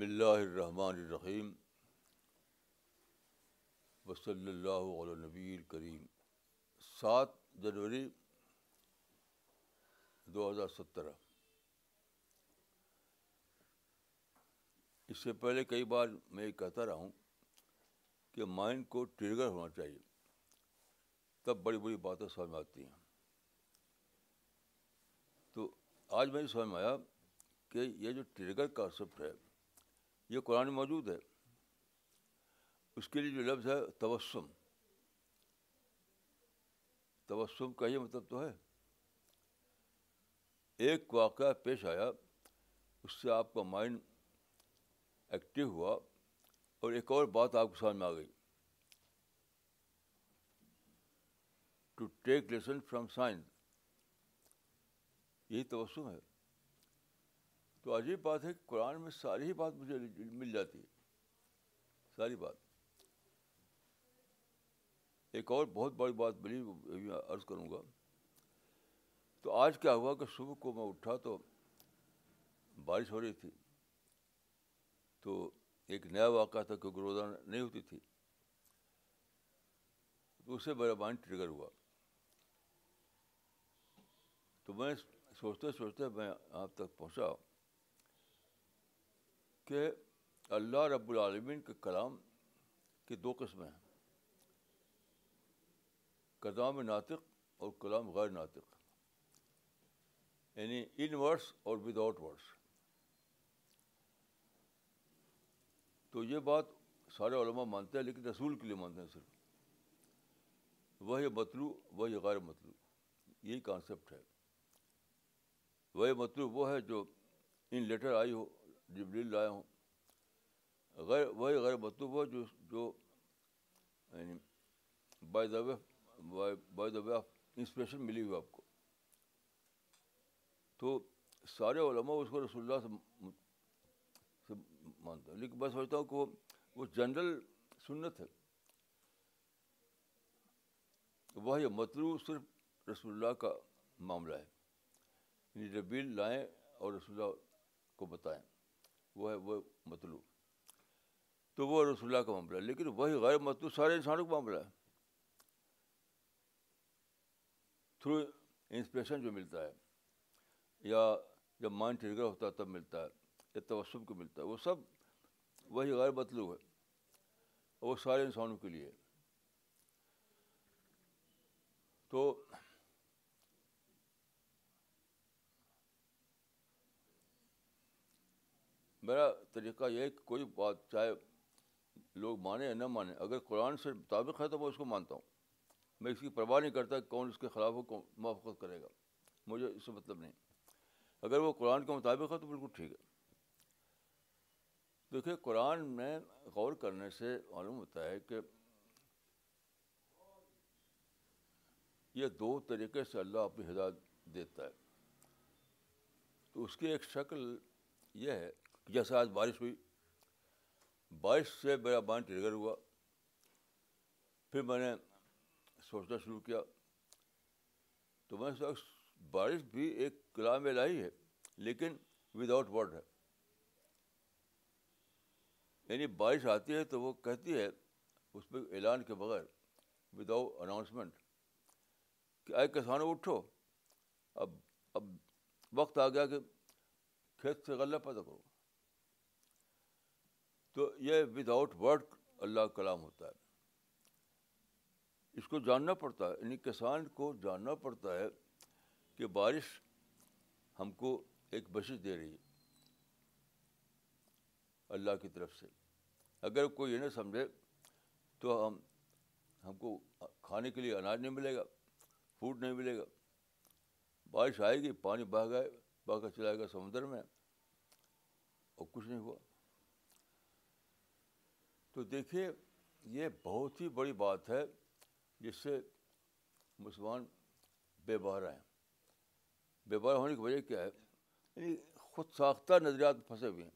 بسم اللہ الرحمن الرحیم وصلی اللہ علیہ نبی الکریم سات جنوری دو ہزار سترہ۔ اس سے پہلے کئی بار میں یہ کہتا رہا ہوں کہ مائنڈ کو ٹریگر ہونا چاہیے۔ تب بڑی بڑی باتیں سمجھ میں آتی ہیں۔ تو آج میں سمجھ میں آیا کہ یہ جو ٹریگر کانسیپٹ ہے یہ قرآن موجود ہے۔ اس کے لیے جو لفظ ہے تبسم تبسم کا یہ مطلب تو ہے۔ ایک واقعہ پیش آیا، اس سے آپ کا مائنڈ ایکٹیو ہوا اور ایک اور بات آپ کو سمجھ میں آ گئی۔ To take lesson from science یہی توسم ہے۔ تو عجیب بات ہے کہ قرآن میں ساری ہی بات مجھے مل جاتی ہے۔ ساری بات۔ ایک اور بہت بڑی بات ملی عرض کروں گا۔ تو آج کیا ہوا کہ صبح کو میں اٹھا تو بارش ہو رہی تھی۔ تو ایک نیا واقعہ تھا کیونکہ روزانہ نہیں ہوتی تھی۔ تو اس سے میرا مائنڈ ٹریگر ہوا۔ تو میں سوچتے سوچتے میں آپ تک پہنچا۔ کہ اللہ رب العالمین کے کلام کی دو قسمیں ہیں۔ کلام ناطق اور کلام غیر ناطق۔ یعنی ان ورڈس اور ود آؤٹ ورڈس تو یہ بات سارے علماء مانتے ہیں، لیکن رسول کے لیے مانتے ہیں صرف۔ وہی مطلوع وہی غیر مطلوع یہی کانسیپٹ ہے۔ وہی مطلوب وہ ہے جو ان لیٹر آئی ہو جبریل لائے ہوں۔ غیر وہی غیر مطلوب وہ جو جو یعنی by the way by the way of inspiration ملی ہوئی آپ کو۔ تو سارے علماء اس کو رسول اللہ سے سے مانتا ہوں لیکن میں سمجھتا ہوں کہ وہ وہ جنرل سنت ہے۔ وہ یہ مطلوب صرف رسول اللہ کا معاملہ ہے۔ یعنی ربیل لائیں اور رسول اللہ کو بتائیں۔ وہ ہے، وہ مطلوب۔ تو وہ رسول اللہ کا معاملہ ہے، لیکن وہی غیر مطلوب، سارے انسانوں کا معاملہ ہے۔ تھرو انسپریشن جو ملتا ہے، یا جب مائنڈ ٹریگر ہوتا ہے، تب ملتا ہے، یا توسب کو ملتا ہے، وہ سب وہی غیر مطلوب ہے۔ وہ سارے انسانوں کے لیے۔ تو میرا طریقہ یہ ہے کہ کوئی بات چاہے، لوگ مانیں یا نہ مانیں اگر قرآن سے مطابق ہے تو میں اس کو مانتا ہوں۔ میں اس کی پرواہ نہیں کرتا کہ کون اس کے خلاف ہو، کون موافقت کرے گا۔ مجھے اس سے مطلب نہیں۔ اگر وہ قرآن کے مطابق ہے تو بالکل ٹھیک ہے۔ دیکھیے، قرآن میں غور کرنے سے معلوم ہوتا ہے کہ یہ دو طریقے سے اللہ اپنی ہدایت دیتا ہے۔ تو اس کی ایک شکل یہ ہے جیسے آج بارش ہوئی۔ بارش سے میرا مائنڈ ٹریگر ہوا۔ پھر میں نے سوچنا شروع کیا۔ تو میں سوچا، بارش بھی ایک کلام الہی ہے، لیکن وداؤٹ ورڈ ہے۔ یعنی بارش آتی ہے تو وہ کہتی ہے، اس میں اعلان کے بغیر وداؤٹ اناؤنسمنٹ کہ اے کسانوں، اٹھو۔ اب اب وقت آ گیا کہ کھیت سے غلہ پیدا کرو۔ تو یہ وداؤٹ ورڈ اللہ کلام ہوتا ہے۔ اس کو جاننا پڑتا ہے یعنی کسان کو جاننا پڑتا ہے کہ بارش ہم کو ایک بشش دے رہی ہے اللہ کی طرف سے۔ اگر کوئی یہ نہ سمجھے تو ہم ہم کو کھانے کے لیے اناج نہیں ملے گا فوڈ نہیں ملے گا۔ بارش آئے گی، پانی بہہ گئے، بہہ کر چلائے گا سمندر میں اور کچھ نہیں ہوا۔ تو دیکھیے، یہ بہت ہی بڑی بات ہے جس سے مسلمان بے بہرا ہیں۔ بے بہرا ہونے کی وجہ کیا ہے؟ یعنی خود ساختہ نظریات پھنسے ہوئے ہیں۔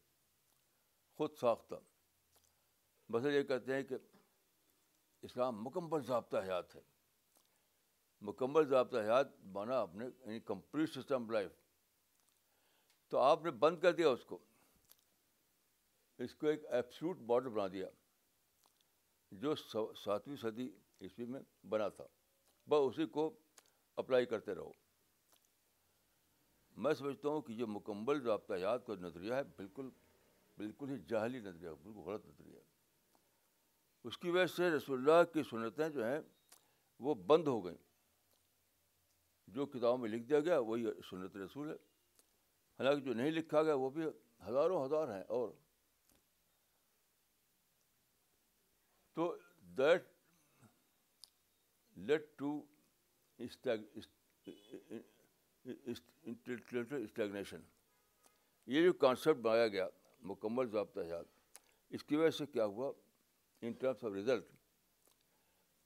خود ساختہ۔ بس یہ کہتے ہیں کہ اسلام مکمل ضابطہ حیات ہے۔ مکمل ضابطہ حیات مانا آپ نے یعنی کمپلیٹ سسٹم لائف۔ تو آپ نے بند کر دیا اس کو۔ اس کو ایک ایپسوٹ ماڈل بنا دیا۔ جو ساتویں صدی عیسوی میں بنا تھا، بس اسی کو اپلائی کرتے رہو۔ میں سمجھتا ہوں کہ یہ مکمل ضابطہ یاد کا نظریہ ہے، بالکل بالکل ہی جاہلی نظریہ بالکل غلط نظریہ اس کی وجہ سے رسول اللہ کی سنتیں جو ہیں وہ بند ہو گئیں۔ جو کتابوں میں لکھ دیا گیا، وہی سنت رسول ہے۔ حالانکہ جو نہیں لکھا گیا، وہ بھی ہزاروں ہزار ہیں اور تو دیٹ لیٹ ٹو اسٹیگنیشن۔ یہ جو کانسیپٹ بنایا گیا، مکمل ضابطہ یاد اس کی وجہ سے کیا ہوا؟ ان ٹرمس آف رزلٹ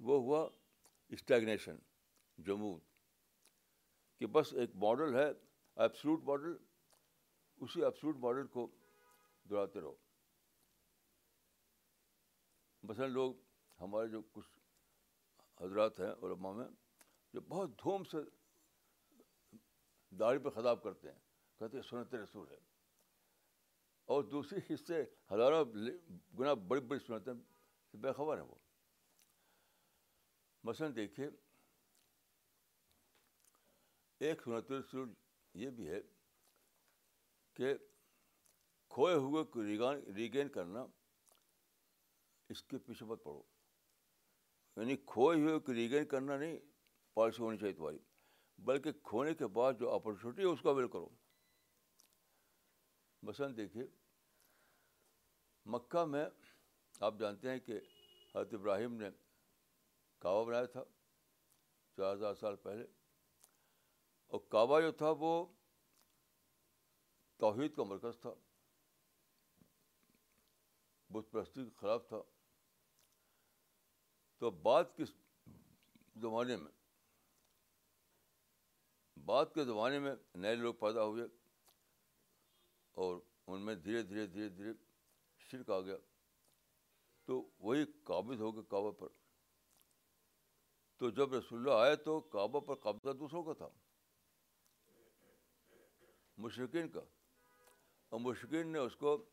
وہ ہوا اسٹیگنیشن جمود کہ بس ایک ماڈل ہے ایپسلوٹ ماڈل، اسی ایپسلوٹ ماڈل کو دہراتے رہو۔ مثلاً لوگ ہمارے جو کچھ حضرات ہیں علماء میں، جو بہت دھوم سے داڑھی پہ خطاب کرتے ہیں، کہتے ہیں سنت رسول ہے۔ اور دوسری حصے ہزاروں گنا بڑی بڑی سنتیں بے خبر ہیں وہ۔ مثلاً دیکھیے، ایک سنت رسول یہ بھی ہے کہ کھوئے ہوئے کو ریگین کرنا اس کے پیچھے مت پڑھو یعنی کھوئے ہوئے کو ریگین کرنا نہیں پالیسی ہونی چاہیے تمہاری۔ بلکہ کھونے کے بعد جو اپرچونیٹی ہے، اس کا اویل کرو۔ مثلاً دیکھیے، مکہ میں آپ جانتے ہیں کہ حضرت ابراہیم نے کعبہ بنایا تھا چار ہزار سال پہلے۔ اور کعبہ جو تھا، وہ توحید کا مرکز تھا۔ بت پرستی کے خلاف تھا۔ تو بعد کے زمانے میں، بعد کے زمانے میں نئے لوگ پیدا ہوئے اور ان میں دھیرے دھیرے دھیرے دھیرے شرک آ گیا۔ تو وہی قابض ہو گئے کعبہ پر۔ تو جب رسول اللہ آئے تو کعبہ پر قابضہ دوسروں کا تھا مشرقین کا۔ اور مشرقین نے اس کو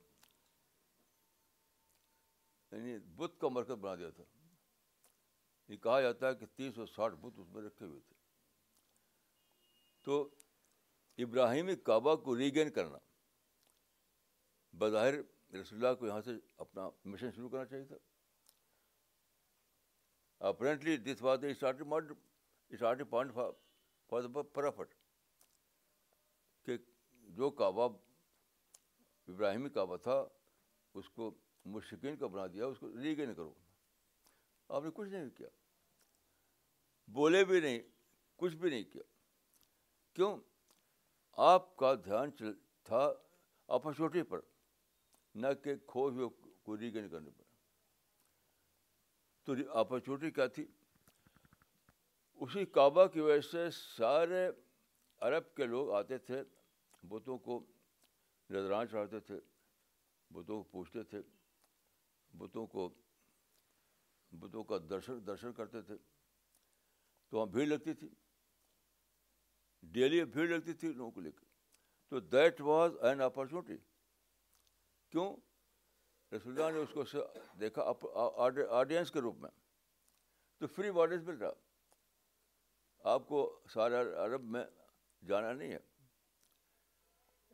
یعنی بت کا مرکز بنا دیا تھا۔ یہ کہا جاتا ہے کہ تین سو ساٹھ بت اس میں رکھے ہوئے تھے۔ تو ابراہیمی کعبہ کو ریگین کرنا، بظاہر رسول اللہ کو یہاں سے اپنا مشن شروع کرنا چاہیے تھا۔ Apparently this was the point for the profit کہ جو کعبہ ابراہیمی کعبہ تھا، اس کو مشکین کا بنا دیا، اس کو ریگین کرو۔ آپ نے کچھ نہیں کیا۔ بولے بھی نہیں، کچھ بھی نہیں کیا۔ کیوں؟ آپ کا دھیان چل، تھا اپرچونیٹی پر نہ کہ کھو ہوئے کو ریگین کرنے پر۔ تو اپرچونیٹی کیا تھی؟ اسی کعبہ کی وجہ سے سارے عرب کے لوگ آتے تھے، بتوں کو نظران چڑھاتے تھے، بتوں کو پوچھتے تھے، بتوں کو بتوں کا درشن درشن کرتے تھے۔ تو وہاں بھیڑ لگتی تھی۔ ڈیلی بھیڑ لگتی تھی لوگوں کو لے کے۔ تو دیٹ واز این اپرچونیٹی کیوں؟ رسول اللہ نے اس کو دیکھا آڈینس کے روپ میں۔ تو فری آڈینس مل رہا۔ آپ کو سارے عرب میں جانا نہیں ہے۔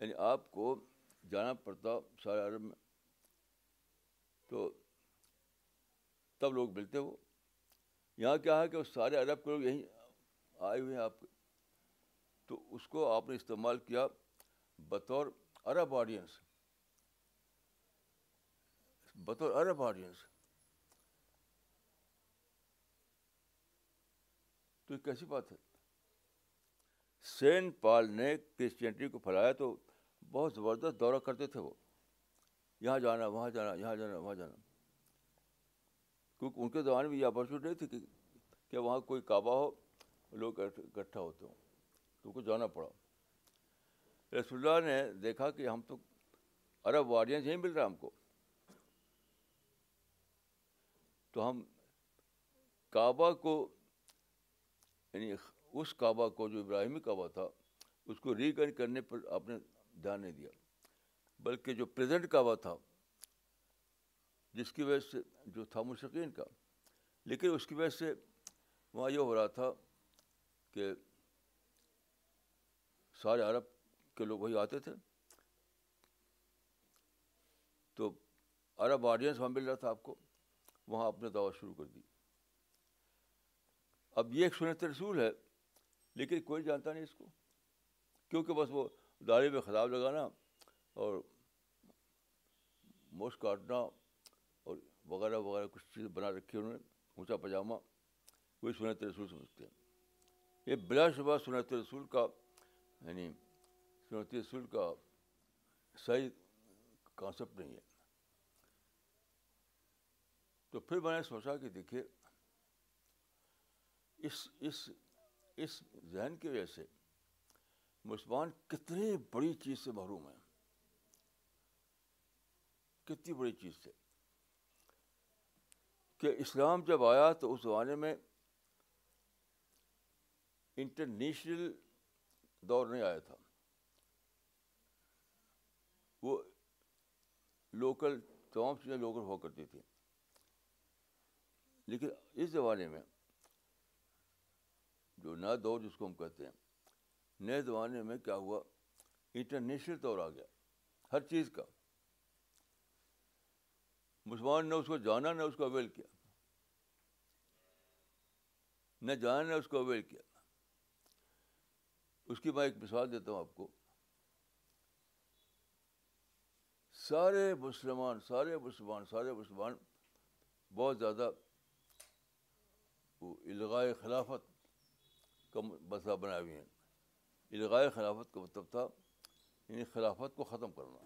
یعنی آپ کو جانا پڑتا سارے عرب میں۔ تو تب لوگ ملتے وہ۔ یہاں کیا ہے کہ وہ سارے عرب کے لوگ یہیں آئے ہوئے ہیں آپ کے۔ تو اس کو آپ نے استعمال کیا بطور عرب آڈینس بطور عرب آڈینس تو یہ کیسی بات ہے۔ سین پال نے کرسچینٹی کو پھیلایا تو بہت زبردست دورہ کرتے تھے وہ۔ یہاں جانا، وہاں جانا، یہاں جانا، وہاں جانا۔ کیونکہ ان کے زمانے میں یہ اپرچونیٹی نہیں تھی کہ وہاں کوئی کعبہ ہو، لوگ اکٹھا ہوتے ہوں، تو ان کو جانا پڑا۔ رسول اللہ نے دیکھا کہ ہم تو عرب وارڈینس نہیں مل رہا ہم کو۔ تو ہم کعبہ کو یعنی اس کعبہ کو جو ابراہیمی کعبہ تھا، اس کو ریگن کرنے پر آپ نے دھیان نہیں دیا۔ بلکہ جو پریزنٹ کعبہ تھا جس کی وجہ سے جو تھا مشقین کا۔ لیکن اس کی وجہ سے وہاں یہ ہو رہا تھا کہ سارے عرب کے لوگ وہی آتے تھے۔ تو عرب آڈینس وہاں مل رہا تھا آپ کو، وہاں آپ نے دعوت شروع کر دی۔ اب یہ ایک سنت رسول ہے، لیکن کوئی جانتا نہیں اس کو۔ کیونکہ بس وہ داڑھی میں خراب لگانا اور موش کاٹنا وغیرہ وغیرہ کچھ چیز بنا رکھی انہوں نے، اونچا پاجامہ وہی سنت رسول سمجھتے ہیں یہ بلا شبہ سنت رسول کا یعنی سنت رسول کا صحیح کانسیپٹ نہیں ہے۔ تو پھر میں نے سوچا کہ دیکھیے، اس اس اس ذہن کی وجہ سے مسلمان کتنی بڑی چیز سے محروم ہیں۔ کتنی بڑی چیز سے۔ کہ اسلام جب آیا تو اس زمانے میں انٹرنیشنل دور نہیں آیا تھا۔ وہ لوکل تمام چیزیں لوکل ہوا کرتی تھیں لیکن اس زمانے میں جو نیا دور جس کو ہم کہتے ہیں، نئے زمانے میں کیا ہوا؟ انٹرنیشنل دور آ گیا، ہر چیز کا۔ مسلمان نے اس کو جانا، نہ اس کو اویل کیا۔ نہ جانا، نہ اس کو اویل کیا۔ اس کی میں ایک مثال دیتا ہوں آپ کو۔ سارے مسلمان سارے مسلمان سارے مسلمان بہت زیادہ وہ الغائے خلافت کا مسئلہ بنائے ہوئے ہیں۔ الغائے خلافت کا مطلب تھا یعنی خلافت کو ختم کرنا۔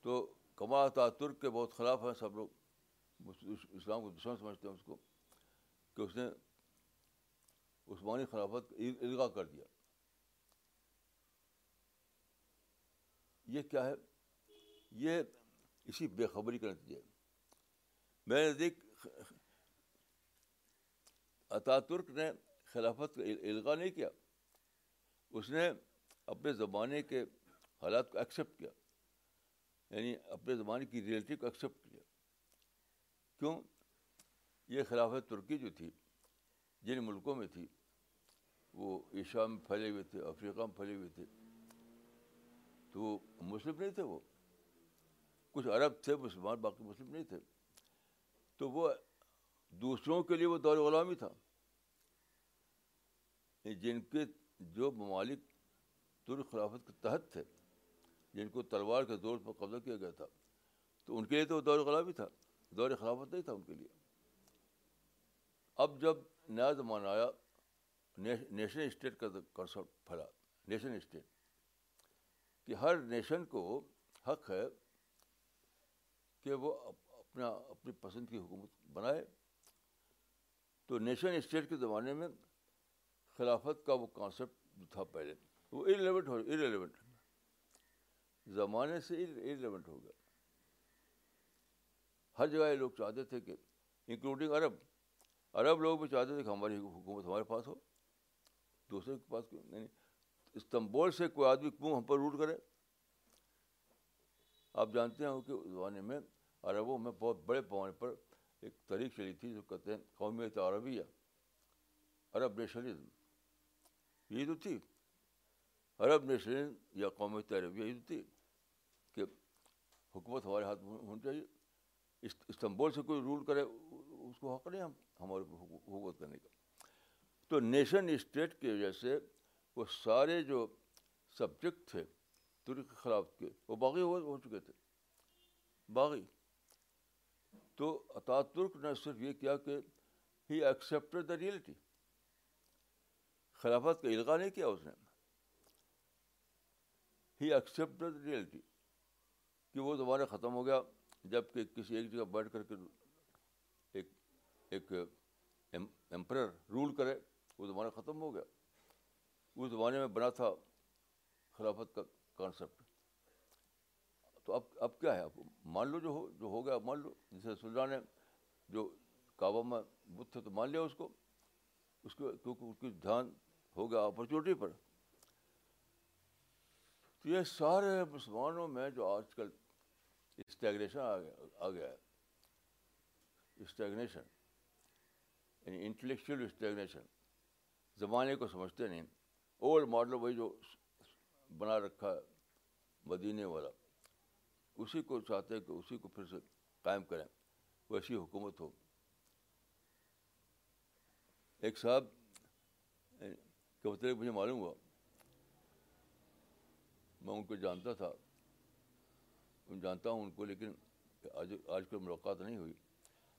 تو کما ترک کے بہت خلاف ہیں سب لوگ۔ اسلام کو دشمن سمجھتے ہیں اس کو کہ اس نے عثمانی خلافت الغا کر دیا۔ یہ کیا ہے؟ یہ اسی بے خبری کا نتیجہ ہے۔ میں نزدیک عطا ترک نے خلافت کا الغا نہیں کیا۔ اس نے اپنے زمانے کے حالات کو ایکسیپٹ کیا۔ یعنی اپنے زمانے کی ریئلٹی کو ایکسیپٹ کیا۔ کیوں؟ یہ خلافت ترکی جو تھی، جن ملکوں میں تھی، وہ ایشیا میں پھیلے ہوئے تھے، افریقہ میں پھیلے ہوئے تھے، تو وہ مسلم نہیں تھے وہ۔ کچھ عرب تھے، مسلمان، باقی مسلم نہیں تھے۔ تو وہ دوسروں کے لیے وہ دور غلامی تھا۔ یعنی جن کے جو ممالک ترک خلافت کے تحت تھے۔ جن کو تلوار کے زور پر قبضہ کیا گیا تھا، تو ان کے لیے تو وہ دور غلامی تھا، دور خلافت نہیں تھا ان کے لیے۔ اب جب نیا زمانہ آیا نیشنل اسٹیٹ کا کنسپٹ پھیلا، نیشن اسٹیٹ۔ کہ ہر نیشن کو حق ہے کہ وہ اپنا، اپنی پسند کی حکومت بنائے۔ تو نیشن اسٹیٹ کے زمانے میں خلافت کا وہ کانسیپٹ جو تھا پہلے، وہ ارریلیونٹ ہو ارریلیونٹ زمانے سے ارریلیونٹ ہو گیا ہر جگہ یہ لوگ چاہتے تھے کہ انکلوڈنگ عرب۔ عرب لوگ بھی چاہتے تھے کہ ہماری حکومت ہمارے پاس ہو۔ دوسرے کے پاس کیوں نہیں یعنی استنبول سے کوئی آدمی کیوں ہم پر روٹ کرے؟ آپ جانتے ہیں کہ اس زمانے میں عربوں میں بہت بڑے پیمانے پر ایک تاریخ چلی تھی جو کہتے ہیں قومیت عربیہ، عرب نیشنلزم یہی تو تھی۔ عرب نیشنل یا قومیت عربیہ یہی تو تھی۔ حکومت ہمارے ہاتھ میں ہونی چاہیے۔ استنبول سے کوئی رول کرے، اس کو حق نہیں ہم ہمارے حکومت کرنے کا۔ تو نیشن اسٹیٹ کی وجہ سے وہ سارے جو سبجیکٹ تھے ترک کے خلاف کے، وہ باغی ہو چکے تھے۔ باغی۔ تو عطا ترک نے صرف یہ کیا کہ ہی ایکسیپٹیڈ دا ریئلٹی خلافت کا الغا نہیں کیا اس نے۔ ہی ایکسیپٹیڈ ریئلٹی کہ وہ دوبارہ ختم ہو گیا جبکہ کسی ایک جگہ بیٹھ کر کے ایک ایک ایمپرر رول کرے، وہ زمانہ ختم ہو گیا۔ اس زمانے میں بنا تھا خلافت کا کانسیپٹ تو اب اب کیا ہے؟ اب مان لو جو ہو جو ہو گیا مان لو، جیسے سلطان نے جو کعبہ میں بت تھے تو مان لیا اس کو۔ اس کو کیونکہ اس کی دھیان ہو گیا اپرچونیٹی پر۔ تو یہ سارے مسلمانوں میں جو آج کل اسٹیگنیشن آ گیا آ گیا۔ ہے اسٹیگنیشن یعنی انٹلیکچوئل اسٹیگنیشن زمانے کو سمجھتے نہیں۔ اولڈ ماڈل وہی جو بنا رکھا ہے مدینے والا۔ اسی کو چاہتے ہیں کہ اسی کو پھر سے قائم کریں۔ ویسی حکومت ہو۔ ایک صاحب یعنی کہ مطلب مجھے معلوم ہوا، میں ان کو جانتا تھا۔ جانتا ہوں ان کو، لیکن آج آج کل ملاقات نہیں ہوئی۔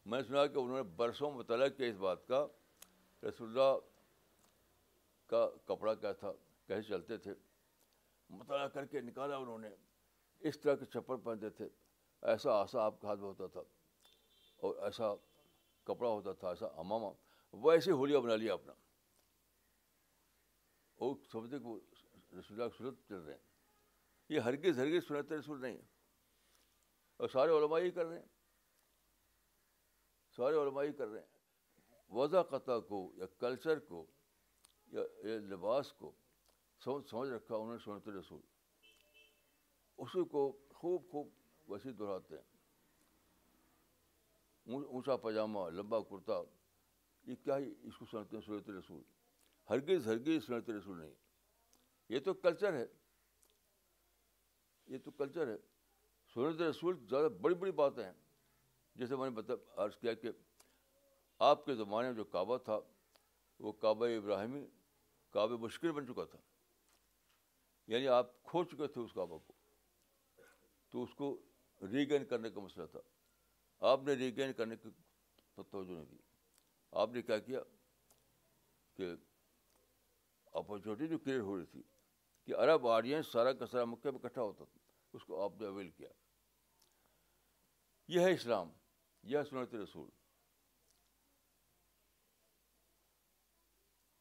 میں نے سنا کہ انہوں نے برسوں مطالعہ کیا اس بات کا۔ رسول اللہ کا کپڑا کیا تھا، کیسے چلتے تھے، مطالعہ کر کے نکالا انہوں نے۔ اس طرح کے چپل پہنتے تھے۔ ایسا آسا آپ کا ہاتھ میں ہوتا تھا۔ اور ایسا کپڑا ہوتا تھا، ایسا امامہ وہ ایسے ہولیا بنا لیا اپنا۔ وہ سمجھتے کہ وہ رسول اللہ سنت چل رہے ہیں۔ یہ ہرگز ہرگز سنت رسول نہیں اور سارے علماء ہی کر رہے ہیں۔ سارے علماء ہی کر رہے ہیں۔ وضع قطع کو یا کلچر کو یا لباس کو سمجھ سمجھ رکھا انہوں نے سنت رسول۔ اسی کو خوب خوب ویسے دہراتے ہیں۔ اونچا پاجامہ لمبا کرتا، یہ کیا ہی اس کو سنتے ہیں سنت رسول؟ ہرگز ہرگز سنت رسول نہیں۔ یہ تو کلچر ہے۔ یہ تو کلچر ہے۔ سنت رسول زیادہ بڑی بڑی باتیں ہیں۔ جیسے میں نے بتا عرض کیا کہ آپ کے زمانے میں جو کعبہ تھا، وہ کعبہ ابراہیمی، کعبہ مشکل بن چکا تھا۔ یعنی آپ کھو چکے تھے اس کعبہ کو۔ تو اس کو ریگین کرنے کا مسئلہ تھا۔ آپ نے ریگین کرنے کی توجہ نہیں دی۔ آپ نے کیا کیا کہ اپرچونیٹی جو کلیئر ہو رہی تھی کہ عرب آڈینس سارا کا سارا مکہ میں اکٹھا ہوتا تھا۔ اس کو آپ نے اویل کیا۔ یہ ہے اسلام، یہ ہے سنت رسول۔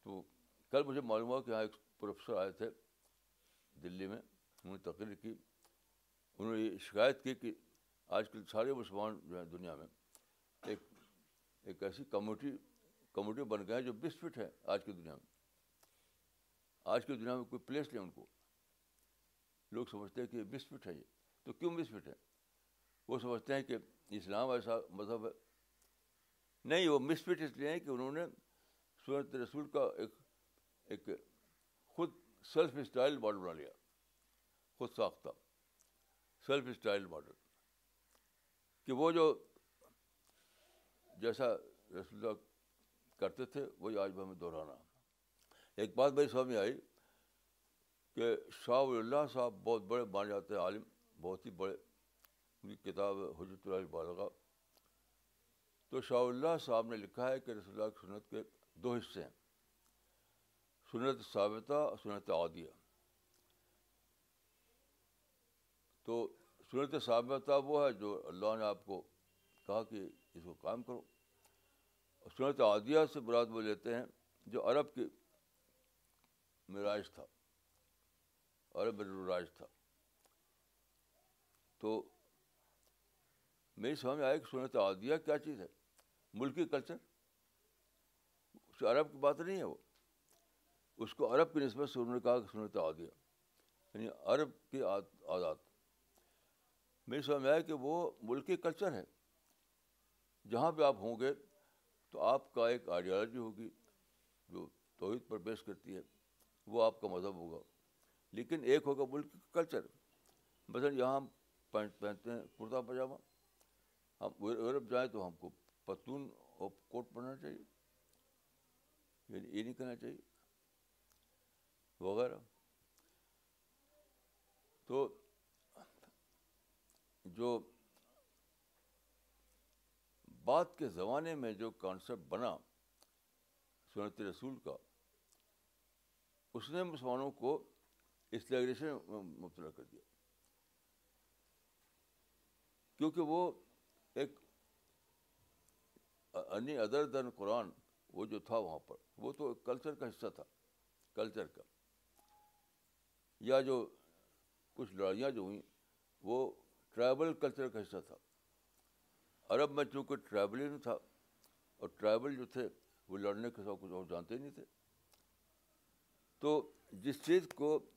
تو کل مجھے معلوم ہوا کہ یہاں ایک پروفیسر آئے تھے دلی میں، انہوں نے تقریر کی۔ انہوں نے یہ شکایت کی کہ آج کل سارے مسلمان جو ہیں دنیا میں ایک ایک ایسی کمیونٹی کمیونٹی بن گئے ہیں جو بس فٹ ہے آج کی دنیا میں۔ آج کی دنیا میں کوئی پلیس نہیں ان کو۔ لوگ سمجھتے ہیں کہ بس فٹ ہے یہ۔ تو کیوں مس فٹ ہے؟ وہ سمجھتے ہیں کہ اسلام ایسا مذہب ہے۔ نہیں، وہ مس فٹ اس لیے ہے کہ انہوں نے سورت رسول کا ایک ایک خود سیلف اسٹائل ماڈل بنا لیا۔ خود ساختہ۔ Self style model. کہ وہ جو جیسا رسول اللہ کرتے تھے، وہی آج بھی ہمیں دہرانا۔ ایک بات میری سمجھ میں آئی۔ کہ شاہ اللہ صاحب بہت بڑے مانے جاتے ہیں، عالم بہت ہی بڑے۔ ان کی کتاب حجرت اللہ بالغ تو شاہ اللہ صاحب نے لکھا ہے کہ رسول اللہ کی سنت کے دو حصے ہیں۔ سنت ثابتہ اور سنت عادیہ۔ تو سنت ثابتہ وہ ہے جو اللہ نے آپ کو کہا کہ اس کو کام کرو۔ اور سنت عادیہ سے براد وہ لیتے ہیں جو عرب کی معراج تھا۔ عرب رائج تھا۔ تو میری سمجھ میں آیا کہ سنت عادیہ کیا چیز ہے؟ ملکی کلچر؟ اس عرب کی بات نہیں ہے وہ۔ اس کو عرب کی نسبت سے انہوں نے کہا کہ سنت عادیہ۔ یعنی عرب کی عادات۔ میری سمجھ میں آیا کہ وہ ملکی کلچر ہے۔ جہاں پہ آپ ہوں گے تو آپ کا ایک آئیڈیالوجی ہوگی جو توحید پر بیس کرتی ہے۔ وہ آپ کا مذہب ہوگا۔ لیکن ایک ہوگا ملک کا کلچر۔ مثلاً یہاں ہم پینٹ پہنتے ہیں کرتا پاجامہ۔ ہم یورپ جائیں تو ہم کو پتون اور کوٹ پہننا چاہیے۔ یعنی یہ نہیں کہنا چاہیے۔ وغیرہ۔ تو جو بات کے زمانے میں جو کانسیپٹ بنا سنت رسول کا، اس نے مسلمانوں کو اس میں مبتلا کر دیا۔ کیونکہ وہ ایک انی ادر دن قرآن، وہ جو تھا وہاں پر، وہ تو کلچر کا حصہ تھا، کلچر کا۔ یا جو کچھ لڑائیاں جو ہوئیں، وہ ٹرائبل کلچر کا حصہ تھا۔ عرب میں چونکہ ٹرائبل ہی نہیں تھا اور ٹرائبل جو تھے، وہ لڑنے کے ساتھ کچھ اور جانتے نہیں تھے۔ تو جس چیز کو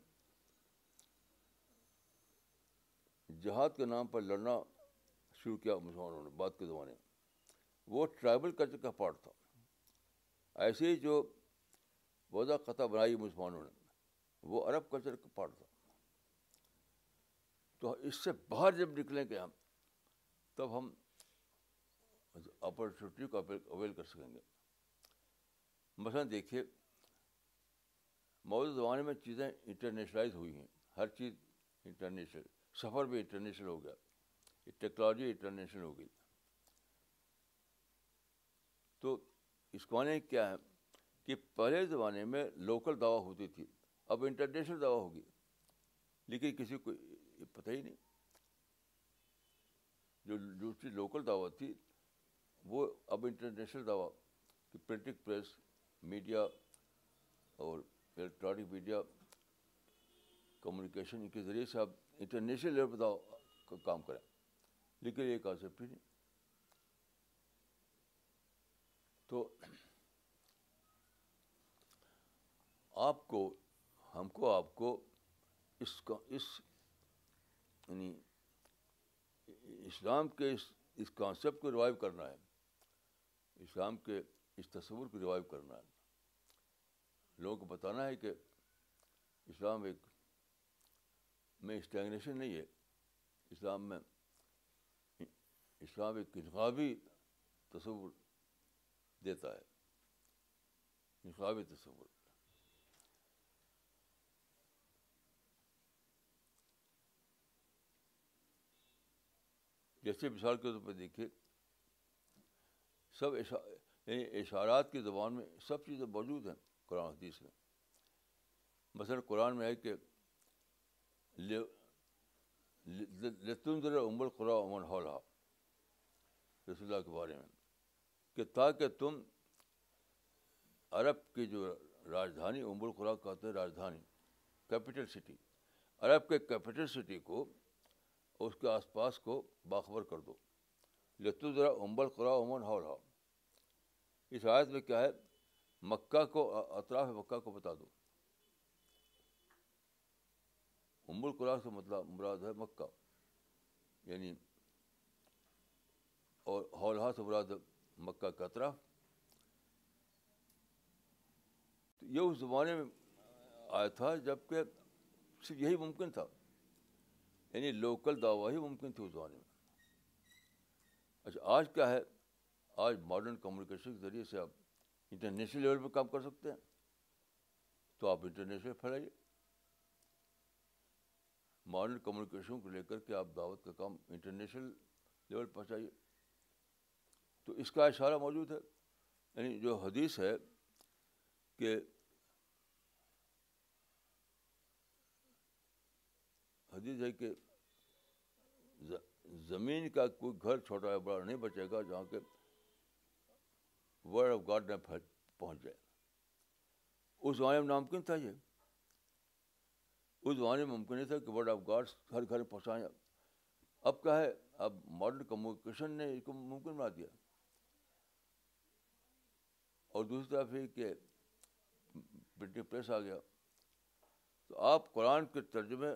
جہاد کے نام پر لڑنا شروع کیا مسلمانوں نے بعد کے زمانے میں۔ وہ ٹرائبل کلچر کا پارٹ تھا۔ ایسے ہی جو وضع قطع بنائی مسلمانوں نے، وہ عرب کلچر کا پارٹ تھا۔ تو اس سے باہر جب نکلیں گے ہم، تب ہم اپرچونیٹی کو اویل کر سکیں گے۔ مثلاً دیکھیے، موجودہ زمانے میں چیزیں انٹرنیشنلائز ہوئی ہیں۔ ہر چیز انٹرنیشنل سفر بھی انٹرنیشنل ہو گیا۔ ٹیکنالوجی انٹرنیشنل ہو گئی۔ تو اس کو معنی کیا ہے کہ پہلے زمانے میں لوکل دوا ہوتی تھی، اب انٹرنیشنل دوا ہوگی لیکن کسی کو پتہ ہی نہیں۔ جو دوسری لوکل دعویٰ تھی، وہ اب انٹرنیشنل دعویٰ، کہ پرنٹنگ پریس میڈیا اور الیکٹرانک میڈیا کمیونیکیشن کے ذریعے سے آپ انٹرنیشنل لیول پر کام کریں لیکن یہ کانسیپٹ ہی نہیں۔ تو آپ کو، ہم کو، آپ کو اس کا، اس یعنی اسلام کے اس اس کانسیپٹ کو ریوائو کرنا ہے۔ اسلام کے اس تصور کو ریوائو کرنا ہے۔ لوگوں کو بتانا ہے کہ اسلام ایک میں اسٹیگنیشن نہیں ہے، اسلام میں اسلام ایک انقلابی تصور دیتا ہے۔ انقلابی تصور۔ جیسے مثال کے طور پہ دیکھیے، سب یعنی اشارات کی زبان میں سب چیزیں موجود ہیں قرآن حدیث میں۔ مثلاً قرآن میں ہے کہ لتنظر عمر قرآ امن ہو رسول اللہ کے بارے میں۔ کہ تاکہ تم عرب کی جو راجدھانی ام القرا کہتے ہیں، راجدھانی کیپٹل سٹی عرب کے کیپٹل سٹی کو، اس کے آس پاس کو باخبر کر دو۔ لتو ذرا امبل قرا امن ہو اس آیت میں کیا ہے؟ مکہ کو، اطراف مکہ کو بتا دو۔ ام القرا سے مطلب مراد ہے مکہ۔ یعنی اور ہولہا سے مراد مکہ کا اطراف یہ اس زمانے میں آیا تھا جبکہ صرف یہی ممکن تھا۔ یعنی لوکل دعویٰ ہی ممکن تھی اس زمانے میں۔ اچھا آج کیا ہے؟ آج ماڈرن کمیونیکیشن کے ذریعے سے آپ انٹرنیشنل لیول پہ کام کر سکتے ہیں۔ تو آپ انٹرنیشنل پھیلائیے۔ ماڈرن کمیونیکیشن کو لے کر کے آپ دعوت کا کام انٹرنیشنل لیول پہنچائیے تو اس کا اشارہ موجود ہے۔ یعنی جو حدیث ہے کہ حدیث ہے کہ زمین کا کوئی گھر چھوٹا یا بڑا نہیں بچے گا جہاں کے ورڈ آف گاڈ میں پہنچ جائے۔ اس زمانے میں ناممکن تھا یہ؟ اس زمانے میں ممکن نہیں تھا کہ ورڈ آف گاڈ ہر گھر پہنچائیں۔ اب کیا ہے؟ اب ماڈرن کمیونیکیشن نے اس کو ممکن بنا دیا۔ اور دوسری طرف یہ کہ پرنٹنگ پریس آ گیا۔ تو آپ قرآن کے ترجمے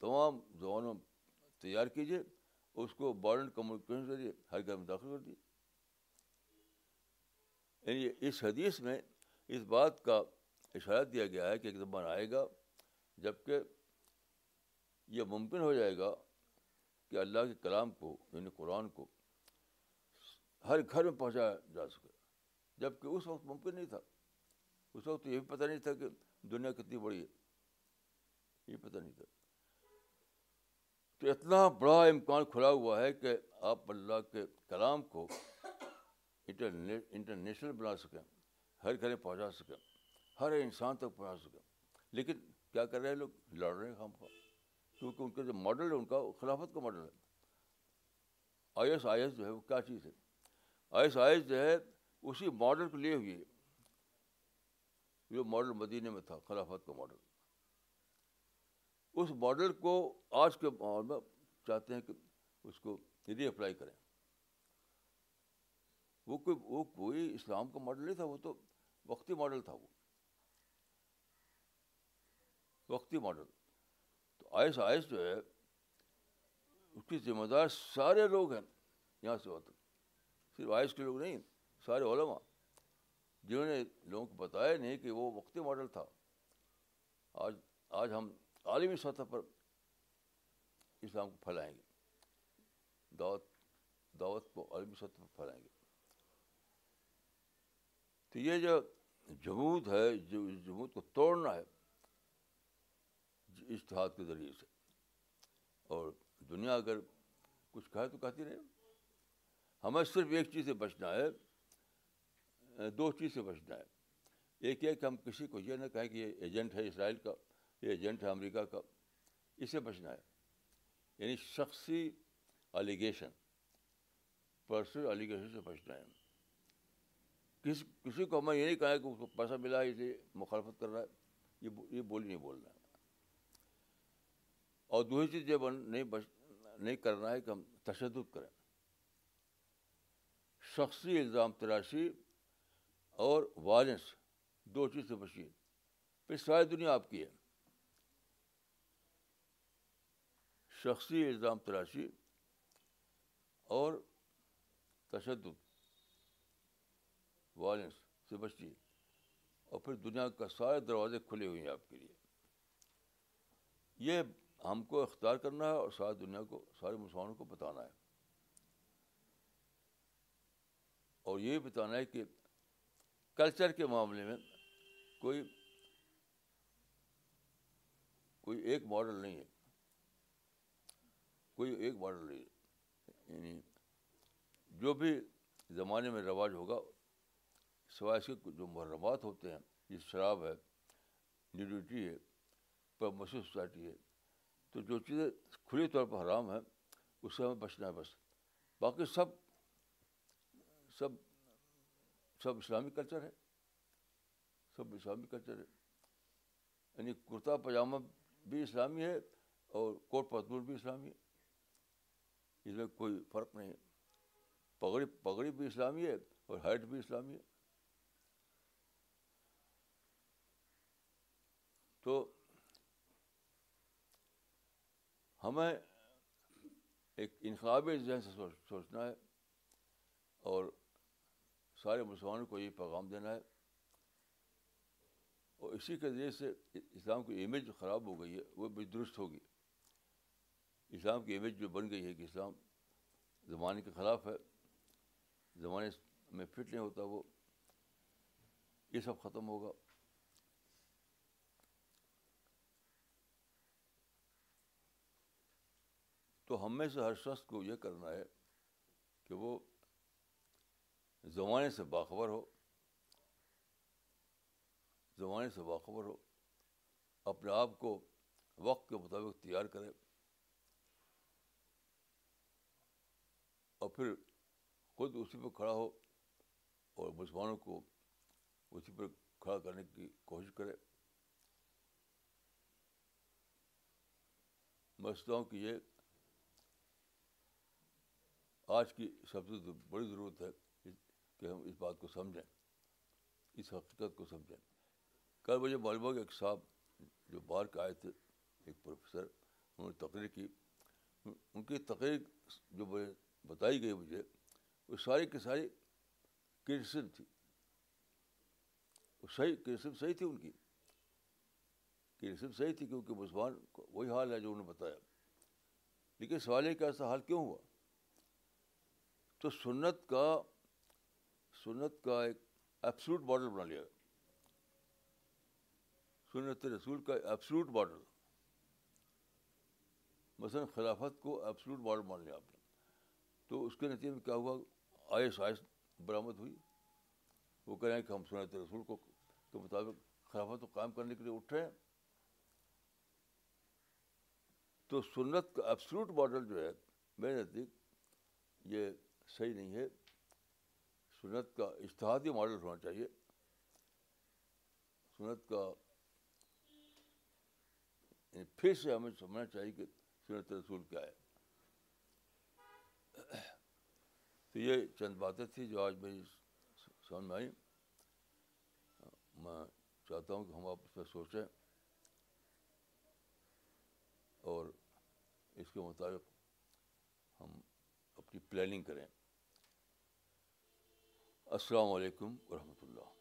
تمام زبانوں تیار کیجیے اس کو ماڈرن کمیونیکیشن کے ذریعے ہر گھر میں داخل کر دیجیے یعنی اس حدیث میں اس بات کا اشارہ دیا گیا ہے کہ ایک زبان آئے گا جبکہ یہ ممکن ہو جائے گا کہ اللہ کے کلام کو یعنی قرآن کو ہر گھر میں پہنچایا جا سکے۔ جبکہ اس وقت ممکن نہیں تھا۔ اس وقت یہ بھی پتہ نہیں تھا کہ دنیا کتنی بڑی ہے۔ یہ پتہ نہیں تھا۔ تو اتنا بڑا امکان کھلا ہوا ہے کہ آپ اللہ کے کلام کو انٹرنیشنل بنا سکیں، ہر گھر پہنچا سکیں، ہر انسان تک پہنچا سکیں۔ لیکن کیا کر رہے ہیں لوگ؟ لڑ رہے ہیں ہم کو۔ کیونکہ ان کا جو ماڈل ہے ان کا خلافت کا ماڈل ہے۔ آئی ایس آئی ایس جو ہے، وہ کیا چیز ہے؟ آئی ایس آئی ایس جو ہے، اسی ماڈل کو لیے ہوئے۔ جو ماڈل مدینے میں تھا، خلافت کا ماڈل اس ماڈل کو آج کے ماحول میں چاہتے ہیں کہ اس کو ری اپلائی کریں۔ وہ کوئی وہ کوئی اسلام کا ماڈل نہیں تھا، وہ تو وقتی ماڈل تھا وہ۔ وقتی ماڈل۔ تو آئس آئس جو ہے، اس کی ذمہ دار سارے لوگ ہیں یہاں سے وہاں تک صرف آئس کے لوگ نہیں، سارے علماء۔ جنہوں نے لوگوں کو بتایا نہیں کہ وہ وقتی ماڈل تھا۔ آج آج ہم عالمی سطح پر اسلام کو پھیلائیں گے۔ دعوت دعوت کو عالمی سطح پر پھیلائیں گے۔ تو یہ جو جمود ہے، جو اس جمود کو توڑنا ہے اشتہاد کے ذریعے سے۔ اور دنیا اگر کچھ کہے تو کہتی رہے۔ ہمیں صرف ایک چیز سے بچنا ہے، دو چیز سے بچنا ہے۔ ایک یہ کہ ہم کسی کو یہ نہ کہیں کہ یہ ایجنٹ ہے اسرائیل کا، یہ ایجنٹ ہے امریکہ کا اس سے بچنا ہے۔ یعنی شخصی الیگیشن پرسنل الیگیشن سے بچنا ہے۔ کس، کسی کو ہمیں یہ نہیں کہا کہ اس کو پیسہ ملا ہے اسے مخالفت کر رہا ہے۔ یہ یہ بولی نہیں بولنا ہے اور دوسری چیز یہ نہیں بچ نہیں کرنا ہے کہ ہم تشدد کریں۔ شخصی الزام تراشی اور وائلنس دو چیز سے بچیے۔ پھر ساری دنیا آپ کی ہے۔ شخصی الزام تراشی اور تشدد وائلنس سے بچیے۔ اور پھر دنیا کا سارے دروازے کھلے ہوئے ہیں آپ کے لیے۔ یہ ہم کو اختیار کرنا ہے اور ساری دنیا کو، سارے مسلمانوں کو بتانا ہے۔ اور یہ بتانا ہے کہ کلچر کے معاملے میں کوئی کوئی ایک ماڈل نہیں ہے۔ کوئی ایک ماڈل نہیں ہے۔ یعنی جو بھی زمانے میں رواج ہوگا، سوائے اس کے جو محرمات ہوتے ہیں، یہ شراب ہے نیوڈیٹی ہے پر سوسائٹی ہے تو جو چیزیں کھلی طور پر حرام ہیں، اس سے ہمیں بچنا ہے بس۔ باقی سب سب سب اسلامی کلچر ہے۔ سب اسلامی کلچر ہے۔ یعنی کرتا پاجامہ بھی اسلامی ہے اور کوٹ پتلون بھی اسلامی ہے۔ اس میں کوئی فرق نہیں ہے۔ پگڑی پگڑی بھی اسلامی ہے اور ہیٹ بھی اسلامی ہے۔ تو ہمیں ایک انقلابی ذہن سے سوچنا ہے اور سارے مسلمانوں کو یہ پیغام دینا ہے اور اسی کے ذریعے سے اسلام کی امیج جو خراب ہو گئی ہے، وہ بھی درست ہوگی۔ اسلام کی امیج جو بن گئی ہے کہ اسلام زمانے کے خلاف ہے، زمانے میں فٹ نہیں ہوتا وہ، یہ سب ختم ہوگا۔ تو ہم میں سے ہر شخص کو یہ کرنا ہے کہ وہ زمانے سے باخبر ہو، زمانے سے باخبر ہو، اپنے آپ کو وقت کے مطابق تیار کرے اور پھر خود اسی پہ کھڑا ہو اور مسلمانوں کو اسی پر کھڑا کرنے کی کوشش کرے۔ میں سمجھتا ہوں کہ یہ آج کی سب سے بڑی ضرورت ہے کہ ہم اس بات کو سمجھیں۔ اس حقیقت کو سمجھیں۔ کل مجھے معلوم ہو کہ ایک صاحب جو باہر کے آئے تھے، ایک پروفیسر، انہوں نے تقریر کی۔ ان کی تقریر جو مجھے بتائی گئی مجھے، وہ ساری کی ساری کرسم تھی۔ وہ صحیح کرسم صحیح تھی ان کی۔ کرسم صحیح تھی کیونکہ مسلمان وہی حال ہے جو انہوں نے بتایا۔ لیکن سوال ہے کہ ایسا حال کیوں ہوا؟ تو سنت کا سنت کا ایک ایپسلوٹ ماڈل بنا لیا۔ سنت رسول کا ایپسلوٹ ماڈل مثلاً خلافت کو ایپسلوٹ ماڈل مان لیا آپ نے۔ تو اس کے نتیجے میں کیا ہوا؟ آئس آئس برآمد ہوئی۔ وہ کہہ رہے ہیں کہ ہم سنت رسول کو کے مطابق خلافت کو قائم کرنے کے لیے اٹھے ہیں۔ تو سنت کا ایپسلوٹ ماڈل جو ہے، میرے نزدیک یہ صحیح نہیں ہے۔ سنت کا اشتہادی ماڈل ہونا چاہیے۔ سنت کا یعنی پھر سے ہمیں سمجھنا چاہیے کہ سنت رسول کیا ہے۔ تو یہ چند باتیں تھیں جو آج میری سمجھ میں آئی میں چاہتا ہوں کہ ہم آپ اس پہ سوچیں۔ اور اس کے مطابق ہم اپنی پلاننگ کریں۔ السلام علیکم ورحمۃ اللہ